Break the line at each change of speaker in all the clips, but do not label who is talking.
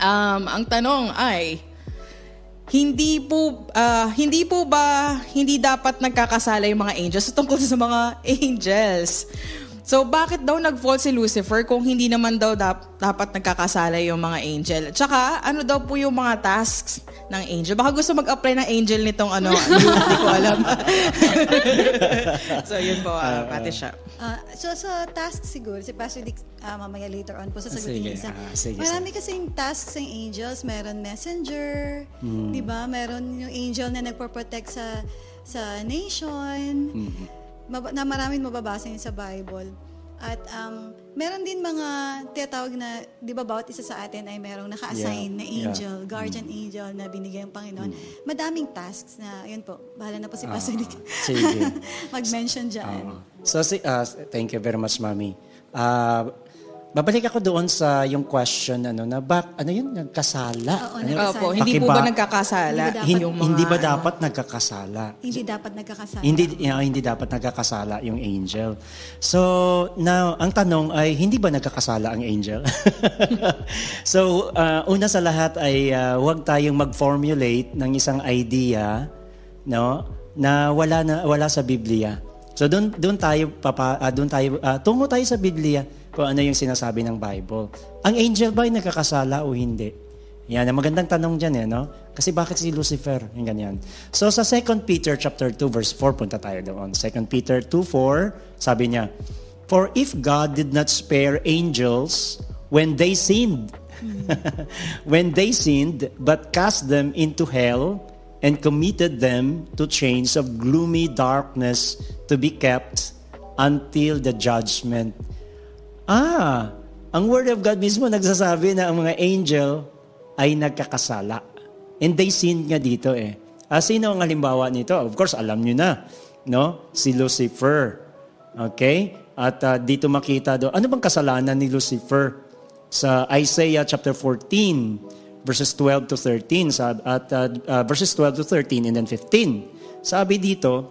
Um, ang tanong ay, hindi po ah, hindi po ba hindi dapat nagkakasala yung mga angels So, tungkol sa mga angels? So bakit daw nag-fall si Lucifer kung hindi naman daw dap- dapat nagkakasala yung mga angel? Tsaka ano daw po yung mga tasks ng angel? Baka gusto mag-apply ng angel nitong ano, hindi ko alam. so yun po, uh, Ate siya.
Ah, so sa task siguro, si Pastor Dick ah, mamaya later on po sasagutin isa.
ah, sige,
Marami kasing tasks ng angels. Meron messenger, di ba? Meron yung angel na nagpo-protect sa sa nation. Mab- na maraming mababasa yun sa Bible. At um, meron din mga tinatawag na, di ba bawat isa sa atin ay merong naka-assign
Yeah,
na
yeah.
angel, guardian angel na binigay ng Panginoon. Madaming tasks na, yun po, bahala na po si Pastor Dick.
sige.
Mag-mention dyan.
Oo. So, si, uh, thank you very much, Mami. Uh, babalik ako doon sa yung question, ano, na bak, ano yun, nagkasala?
Oo,
ano,
nagkasala.
Opo, hindi po ba nagkakasala?
Hindi ba dapat-
Hin-
yung mga,
hindi ba
ano?
dapat nagkakasala?
Hindi dapat nagkakasama.
Hindi you know, hindi dapat nagkakasala yung angel. So, now ang tanong ay hindi ba nagkakasala ang angel? so, uh, una sa lahat ay uh, huwag tayong mag-formulate ng isang idea, no, na wala na wala sa Biblia. So doon doon tayo papa uh, doon tayo uh, tungo tayo sa Biblia kung ano yung sinasabi ng Bible. Ang angel ba ay nagkakasala o hindi? Yan, ang magandang tanong dyan eh, no? Kasi bakit si Lucifer? Yung ganyan. So sa 2 Peter chapter 2 verse 4, punta tayo doon. 2 Peter 2.4, sabi niya, For if God did not spare angels when they sinned, when they sinned, but cast them into hell and committed them to chains of gloomy darkness to be kept until the judgment Ah, ang Word of God mismo nagsasabi na ang mga angel ay nagkakasala. And they sinned nga dito eh. Ah, sino ang halimbawa nito? Of course, alam nyo na. No? Si Lucifer. Okay? At ah, dito makita do. Ano bang kasalanan ni Lucifer? Sa Isaiah chapter 14, verses 12 to 13. Sa, at ah, ah, verses 12 to 13 and then 15. Sabi dito,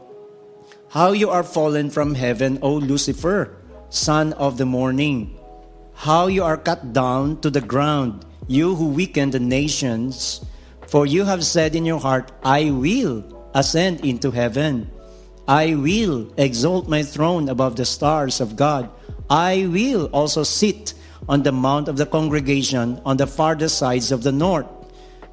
How you are fallen from heaven, O Lucifer, son of the morning. How you are cut down to the ground, you who weaken the nations. For you have said in your heart, I will ascend into heaven. I will exalt my throne above the stars of God. I will also sit on the mount of the congregation on the farthest sides of the north.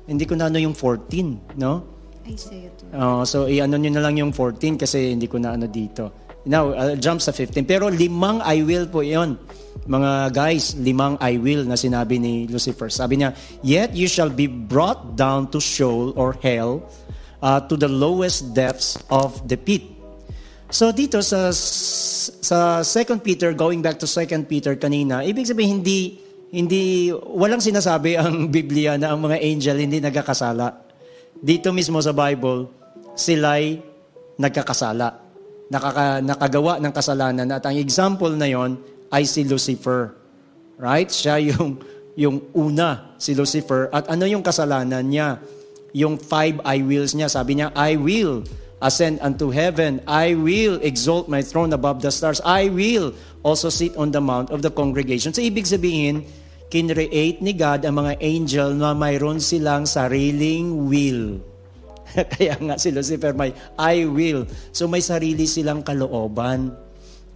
Hindi ko na ano yung 14, no?
Isaiah 2.
Oh, so i-ano nyo na lang yung 14 kasi hindi ko na ano dito. Now, uh, jump sa 15. Pero limang I will po yon. Mga guys, limang I will na sinabi ni Lucifer. Sabi niya, Yet you shall be brought down to Sheol or hell, uh, to the lowest depths of the pit. So dito sa sa 2 Peter, going back to 2 Peter kanina, ibig sabihin hindi hindi walang sinasabi ang Biblia na ang mga angel hindi nagkakasala. Dito mismo sa Bible, sila'y nagkakasala. Nakaka, nakagawa ng kasalanan at ang example na yon ay si Lucifer. Right? Siya yung yung una, si Lucifer. At ano yung kasalanan niya? Yung five I wills niya. Sabi niya, I will ascend unto heaven. I will exalt my throne above the stars. I will also sit on the mount of the congregation. So ibig sabihin, kinreate ni God ang mga angel na mayroon silang sariling will. Kaya nga si Lucifer may I will. So may sarili silang kalooban.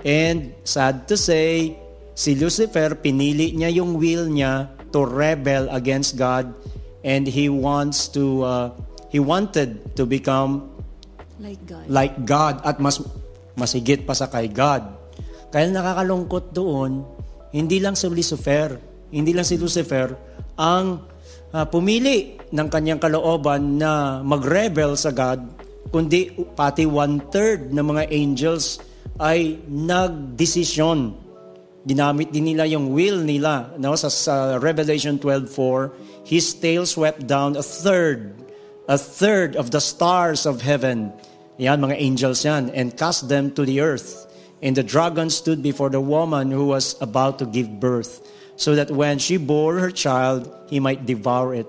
And sad to say, si Lucifer, pinili niya yung will niya to rebel against God and he wants to, uh, he wanted to become
Like God.
like God at mas masigit pa sa kay God. Kaya nakakalungkot doon, hindi lang si Lucifer, hindi lang si Lucifer ang ah, pumili ng kanyang kalooban na mag-rebel sa God, kundi pati one-third ng mga angels ay nagdesisyon. Ginamit din nila yung will nila. No? Sa, sa Revelation 12.4, His tail swept down a third, a third of the stars of heaven. Yan, mga angels yan. And cast them to the earth. And the dragon stood before the woman who was about to give birth, so that when she bore her child, he might devour it.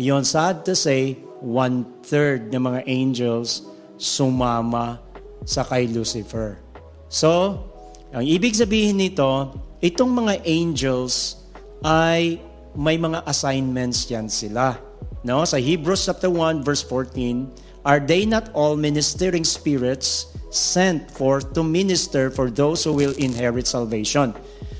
Yon sad to say, one-third ng mga angels sumama sa kay Lucifer. So, ang ibig sabihin nito, itong mga angels ay may mga assignments yan sila. No? Sa Hebrews chapter 1 verse 14, are they not all ministering spirits sent forth to minister for those who will inherit salvation?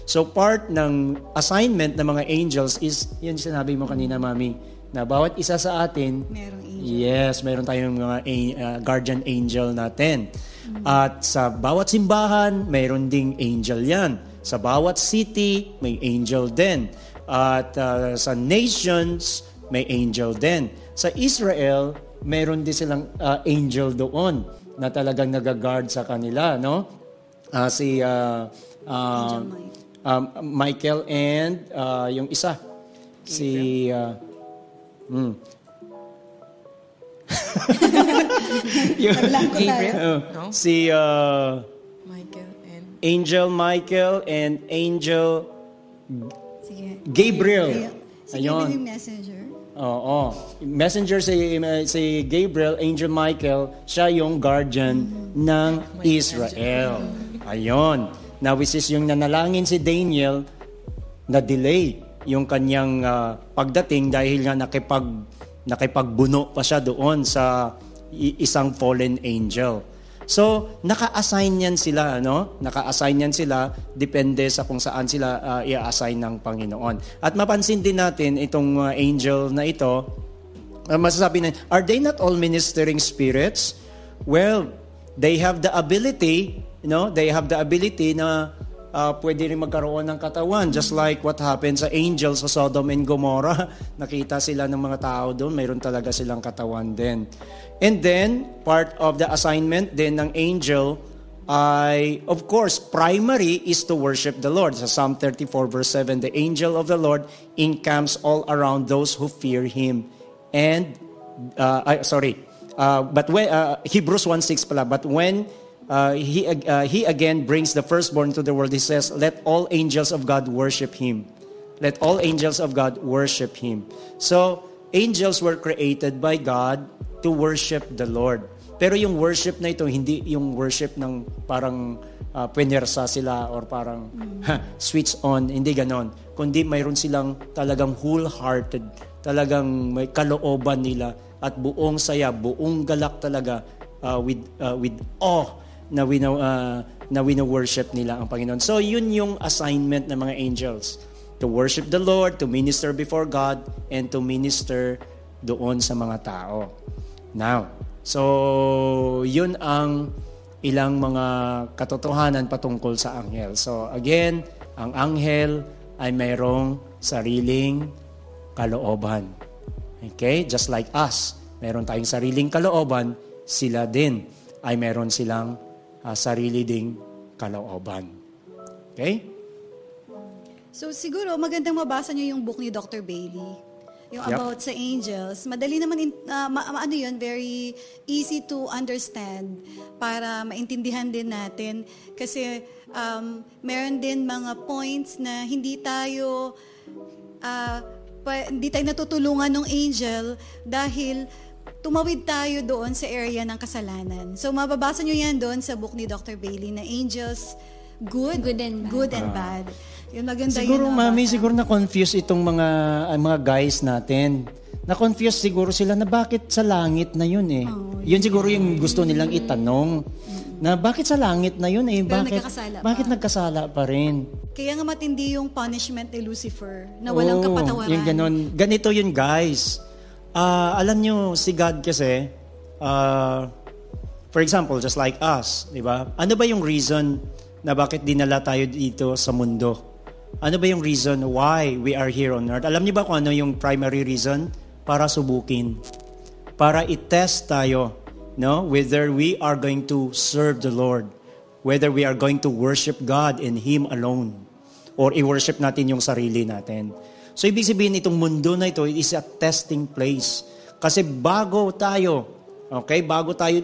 So part ng assignment ng mga angels is, yun sinabi mo kanina, Mami, na bawat isa sa atin,
Merong angel.
yes, meron tayong mga uh, guardian angel natin. At sa bawat simbahan, mayroon ding angel yan. Sa bawat city, may angel din. At uh, sa nations, may angel din. Sa Israel, meron din silang uh, angel doon na talagang nagagard sa kanila, no? Ah, si uh, uh,
Angel Mike.
Um, Michael and uh, yung isa si uh, mm. yung.
Gabriel?
uh,
No?
si uh,
Michael and...
Angel Michael and Angel
Sige.
Gabriel. Ayun.
Gabriel yung messenger.
Oo. Messenger si, si Gabriel, Angel Michael, siya yung guardian ng Israel. Ayun. Now, which is yung nanalangin si Daniel, na-delay yung kanyang ah, pagdating dahil nga nakipag, nakipagbuno pa siya doon sa isang fallen angel. So, naka-assign yan sila, no? Naka-assign yan sila, depende sa kung saan sila ah, i-assign ng Panginoon. At mapansin din natin itong ah, angel na ito, uh, masasabi na, are they not all ministering spirits? Well, they have the ability, you know, they have the ability na uh, pwede rin magkaroon ng katawan. Just like what happened sa angels sa Sodom and Gomorrah. Nakita sila ng mga tao doon, mayroon talaga silang katawan din. And then, part of the assignment din ng angel ay, of course, primary is to worship the Lord. Sa Psalm 34 verse 7, the angel of the Lord encamps all around those who fear Him. And, uh, sorry, uh, but when, uh, Hebrews 1.6 pala, but when uh, he, uh, he again brings the firstborn to the world, he says, let all angels of God worship Him. Let all angels of God worship Him. So, angels were created by God to worship the Lord. Pero yung worship na ito, hindi yung worship ng parang uh, punersa sila or parang ha, switch on, hindi ganon. Kundi mayroon silang talagang wholehearted, talagang may kalooban nila at buong saya, buong galak talaga uh, with uh, with awe na wino uh, na wino-worship nila ang Panginoon. So yun yung assignment ng mga angels to worship the Lord, to minister before God and to minister doon sa mga tao. Now, so yun ang ilang mga katotohanan patungkol sa anghel. So again, ang anghel ay mayroong sariling kalooban. Okay? Just like us, meron tayong sariling kalooban, sila din ay meron silang ah, sarili ding kalooban. Okay?
So siguro magandang mabasa niyo yung book ni Dr. Bailey. Yung
Yep.
about sa angels. Madali naman, in, ah, ma- ano yun, very easy to understand para maintindihan din natin. Kasi um, meron din mga points na hindi tayo, ah, pa- hindi tayo natutulungan ng angel dahil tumawid tayo doon sa area ng kasalanan. So mababasa nyo yan doon sa book ni Dr. Bailey na Angels Good,
Good and bad.
Good and bad. Yun maganda
Siguro,
yun.
mami, siguro na-confuse itong mga ah, mga guys natin. Na-confuse siguro sila na bakit sa langit na yun eh.
Oh,
yun siguro yung gusto nilang itanong. Na bakit sa langit na yun eh?
Pero
Bakit,
nagkakasala pa.
bakit nagkasala pa rin?
Kaya nga matindi yung punishment ni Lucifer na walang
Oo,
kapatawaran.
Yung ganon. Ganito yun, guys. Ah, alam nyo, si God kasi, ah, for example, just like us, di ba? Ano ba yung reason na bakit dinala tayo dito sa mundo? Ano ba yung reason why we are here on earth? Alam niyo ba kung ano yung primary reason? Para subukin. Para i-test tayo, no? Whether we are going to serve the Lord. Whether we are going to worship God and Him alone or i-worship natin yung sarili natin. So ibig sabihin itong mundo na ito is a testing place. Kasi bago tayo, okay, bago tayo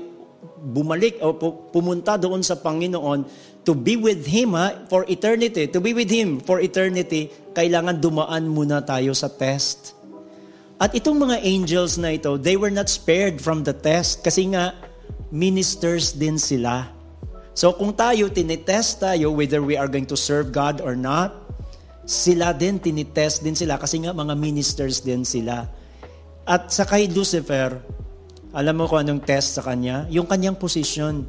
bumalik o pu- pumunta doon sa Panginoon to be with Him ha, for eternity, to be with Him for eternity, kailangan dumaan muna tayo sa test. At itong mga angels na ito, they were not spared from the test kasi nga ministers din sila. So kung tayo, tinetest tayo whether we are going to serve God or not, sila din, tinitest din sila kasi nga mga ministers din sila. At sa kay Lucifer, alam mo kung anong test sa kanya? Yung kanyang position.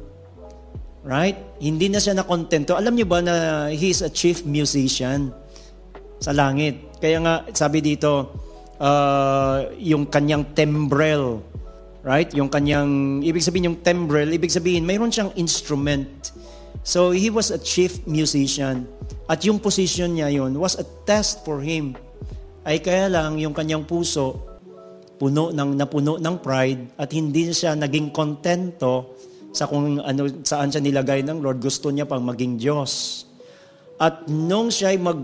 Right? Hindi na siya nakontento. Alam niyo ba na he is a chief musician sa langit? Kaya nga, sabi dito, uh, yung kanyang tembrel, right? Yung kanyang, ibig sabihin yung tembrel, ibig sabihin, mayroon siyang instrument So he was a chief musician. At yung position niya yon was a test for him. Ay kaya lang yung kanyang puso puno ng napuno ng pride at hindi siya naging kontento sa kung ano saan siya nilagay ng Lord. Gusto niya pang maging Diyos. At nung siya ay mag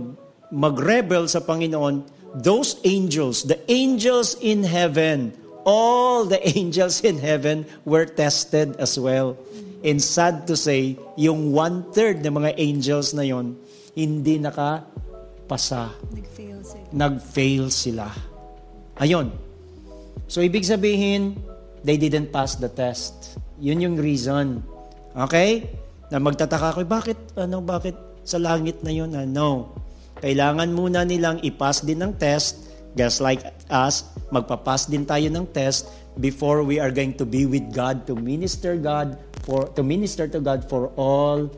magrebel sa Panginoon, those angels, the angels in heaven, all the angels in heaven were tested as well. And sad to say, yung one-third ng mga angels na yon hindi nakapasa.
Nag-fail sila.
Nag-fail sila. Ayun. So, ibig sabihin, they didn't pass the test. Yun yung reason. Okay? Na magtataka ko, bakit, ano, bakit sa langit na yun? Ah, no. Kailangan muna nilang i-pass din ng test, just like us, magpapass din tayo ng test before we are going to be with God, to minister God for to minister to God for all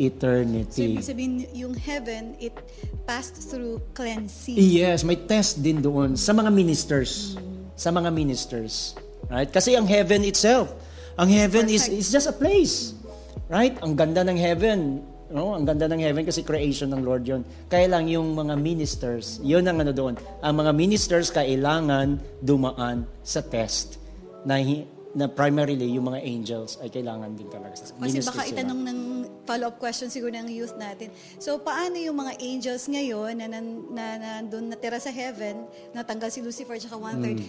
So,
eternity.
ibig sabihin, yung heaven, it passed through cleansing.
Yes, may test din doon sa mga ministers. Sa mga ministers. Right? Kasi ang heaven itself, ang heaven is
Perfect.
is just a place. Right? Ang ganda ng heaven. No? Ang ganda ng heaven kasi creation ng Lord yon. Kaya lang yung mga ministers, yun ang ano doon. Ang mga ministers kailangan dumaan sa test na na primarily yung mga angels ay kailangan din talaga sa
Kasi baka
sila.
itanong ng follow-up question siguro ng youth natin. So, paano yung mga angels ngayon na, nan, na, nandun natira sa heaven, natanggal si Lucifer at one-third,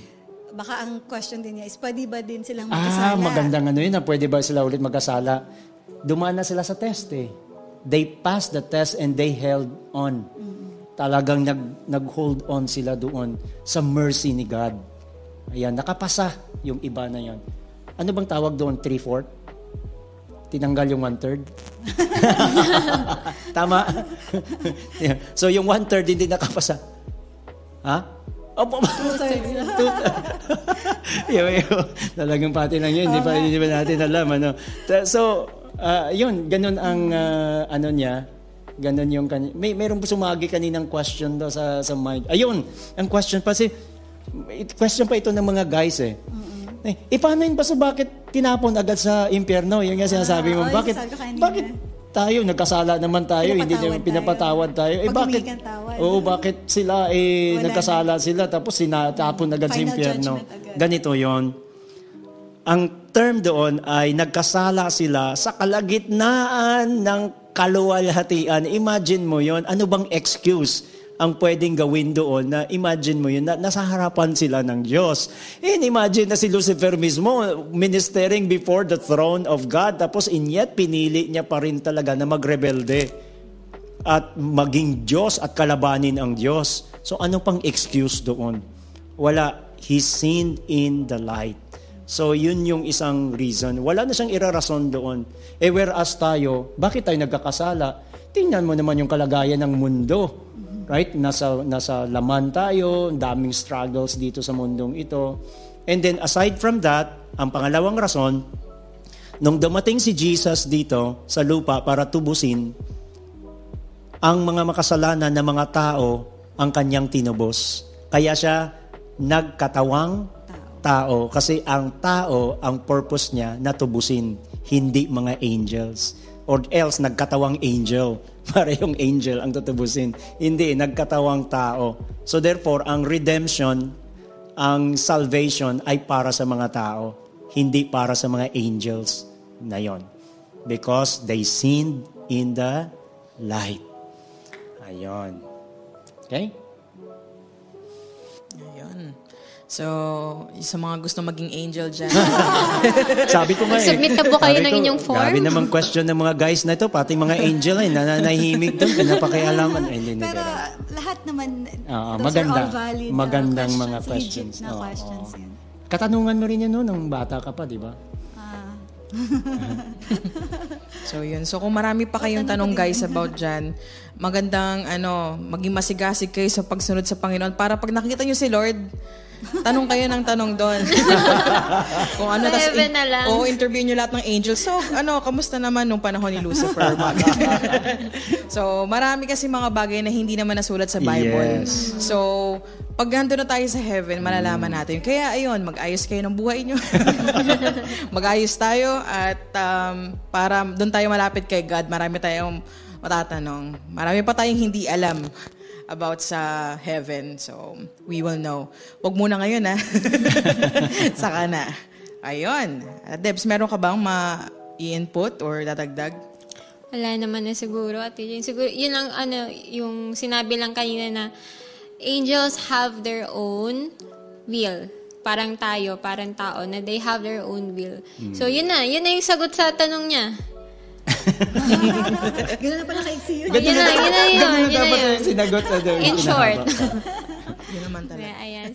baka ang question din niya is, pwede ba din silang.
Ah,
magkasala?
magandang ano yun na pwede ba sila ulit magkasala? Dumaan na sila sa test eh. They passed the test and they held on. Talagang nag, nag-hold on sila doon sa mercy ni God. Ayan, nakapasa yung iba na yon. Ano bang tawag doon? Three-fourth? Tinanggal yung one-third? Tama? So yung one-third hindi nakapasa. Ha? Opo. Two-third. talagang pati lang yun. Hindi pa, hindi pa natin alam. Ano. So, ah, yun, ganun ang ah, ano niya. Ganun yung kanya. May merong sumagi kaninang question daw sa sa mind. Ayun, ang question pa si it- question pa ito ng mga guys eh. Eh, eh, paano yun pa so bakit tinapon agad sa impyerno? Yung nga sinasabi mo,
Ah, oh, yung
bakit, bakit tayo, nagkasala naman tayo, hindi
Pinapatawad
naman pinapatawad tayo. Eh bakit,
tawad.
oo, bakit sila eh,
Wala
nagkasala sila tapos sinatapon agad sa impyerno? Ganito yon. Ang term doon ay nagkasala sila sa kalagitnaan ng kaluwalhatian. Imagine mo yon. Ano bang excuse ang pwedeng gawin doon na imagine mo yun, na nasa harapan sila ng Diyos. And imagine na si Lucifer mismo ministering before the throne of God tapos in yet pinili niya pa rin talaga na magrebelde at maging Diyos at kalabanin ang Diyos. So ano pang excuse doon? Wala. He sinned in the light. So yun yung isang reason. Wala na siyang irarason doon. Eh whereas tayo, bakit tayo nagkakasala? Tingnan mo naman yung kalagayan ng mundo. Right? Nasa, nasa laman tayo, daming struggles dito sa mundong ito. And then aside from that, ang pangalawang rason, nung dumating si Jesus dito sa lupa para tubusin, ang mga makasalanan na mga tao ang kanyang tinubos. Kaya siya nagkatawang tao. Kasi ang tao, ang purpose niya, natubusin, hindi mga angels. Or else, nagkatawang angel. Para yung angel ang tutubusin. Hindi, nagkatawang tao. So therefore, ang redemption, ang salvation ay para sa mga tao. Hindi para sa mga angels na yon. Because they sinned in the light. Ayon. Okay?
So, sa mga gusto maging angel dyan,
Sabi ko nga eh.
Submit na po kayo ng inyong form?
Grabe naman question ng mga guys na ito, pati mga angel ay nananahimik doon, pinapakialaman. Ay, hindi,
Pero
pero-
lahat naman,
Oo,
those
maganda.
are all valid uh,
Magandang mga
questions,
questions.
legit na
Oo,
questions
oo.
yun.
Katanungan mo rin yan no, nung bata ka pa, di ba?
Ah,
So yun. So kung marami pa kayong tanong guys about dyan, magandang ano, maging masigasig kayo sa pagsunod sa Panginoon para pag nakikita nyo si Lord, tanong kayo ng tanong doon. kung ano, tas
heaven na lang.
Oo, interview nyo lahat ng angels. So, ano, kamusta naman nung panahon ni Lucifer? So, marami kasi mga bagay na hindi naman nasulat sa Bible.
Yes.
So, pag nandun na tayo sa heaven, malalaman natin. Kaya ayun, mag-ayos kayo ng buhay nyo. mag-ayos tayo at um, para doon tayo malapit kay God, marami tayong matatanong. Marami pa tayong hindi alam about sa heaven. So, we will know. Huwag muna ngayon, ha? Saka na. Ayun. Uh, Debs, meron ka bang ma-i-input or dadagdag?
Wala naman na siguro. At yun, siguro, yun lang, ano, yung sinabi lang kanina na angels have their own will. Parang tayo, parang tao, na they have their own will. So, yun na. Yun na yung sagot sa tanong niya.
Ganun na pala kaiksi yun.
Yun na, yun na yun.
Ganun na dapat
yun.
sinagot. ano,
In short.
Yun naman talaga.
Ayan.